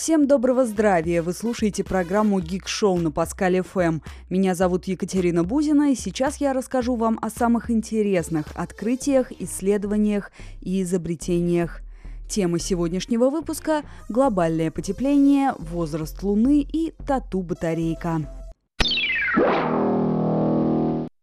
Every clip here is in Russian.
Всем доброго здравия! Вы слушаете программу Geek Show на Паскале ФМ. Меня зовут Екатерина Бузина, и сейчас я расскажу вам о самых интересных открытиях, исследованиях и изобретениях. Тема сегодняшнего выпуска – глобальное потепление, возраст Луны и тату-батарейка.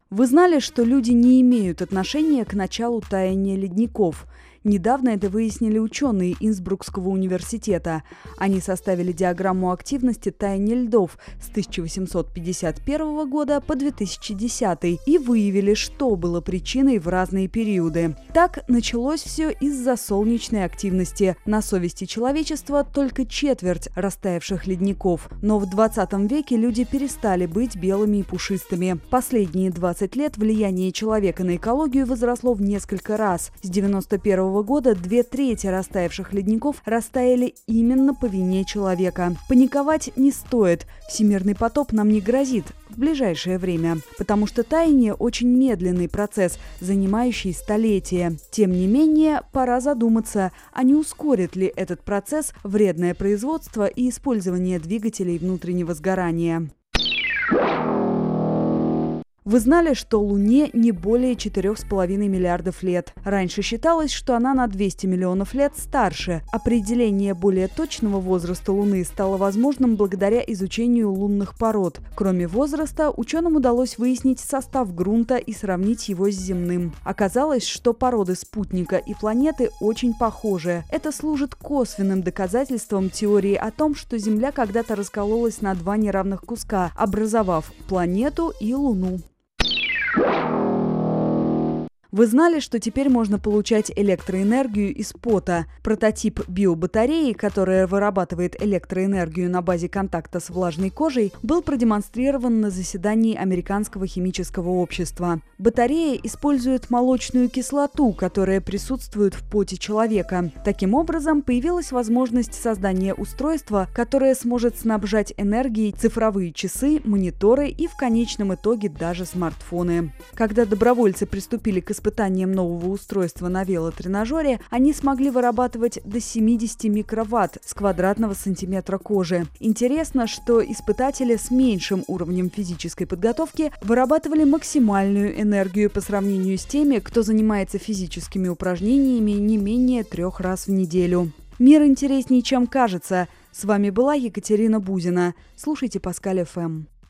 Вы знали, что люди не имеют отношения к началу таяния ледников – Недавно это выяснили ученые Инсбрукского университета. Они составили диаграмму активности таяния льдов с 1851 года по 2010 и выявили, что было причиной в разные периоды. Так началось все из-за солнечной активности. На совести человечества только четверть растаявших ледников. Но в 20 веке люди перестали быть белыми и пушистыми. Последние 20 лет влияние человека на экологию возросло в несколько раз. С 91 года две трети растаявших ледников растаяли именно по вине человека. Паниковать не стоит. Всемирный потоп нам не грозит в ближайшее время, потому что таяние очень медленный процесс, занимающий столетия. Тем не менее, пора задуматься, а не ускорит ли этот процесс вредное производство и использование двигателей внутреннего сгорания. Вы знали, что Луне не более 4,5 миллиардов лет. Раньше считалось, что она на 200 миллионов лет старше. Определение более точного возраста Луны стало возможным благодаря изучению лунных пород. Кроме возраста, ученым удалось выяснить состав грунта и сравнить его с земным. Оказалось, что породы спутника и планеты очень похожи. Это служит косвенным доказательством теории о том, что Земля когда-то раскололась на два неравных куска, образовав планету и Луну. Вы знали, что теперь можно получать электроэнергию из пота? Прототип биобатареи, которая вырабатывает электроэнергию на базе контакта с влажной кожей, был продемонстрирован на заседании Американского химического общества. Батарея использует молочную кислоту, которая присутствует в поте человека. Таким образом, появилась возможность создания устройства, которое сможет снабжать энергией цифровые часы, мониторы и в конечном итоге даже смартфоны. Когда добровольцы приступили к испытанию испытанием нового устройства на велотренажере они смогли вырабатывать до 70 микроватт с квадратного сантиметра кожи. Интересно, что испытатели с меньшим уровнем физической подготовки вырабатывали максимальную энергию по сравнению с теми, кто занимается физическими упражнениями не менее трех раз в неделю. Мир интереснее, чем кажется. С вами была Екатерина Бузина. Слушайте Паскаль ФМ.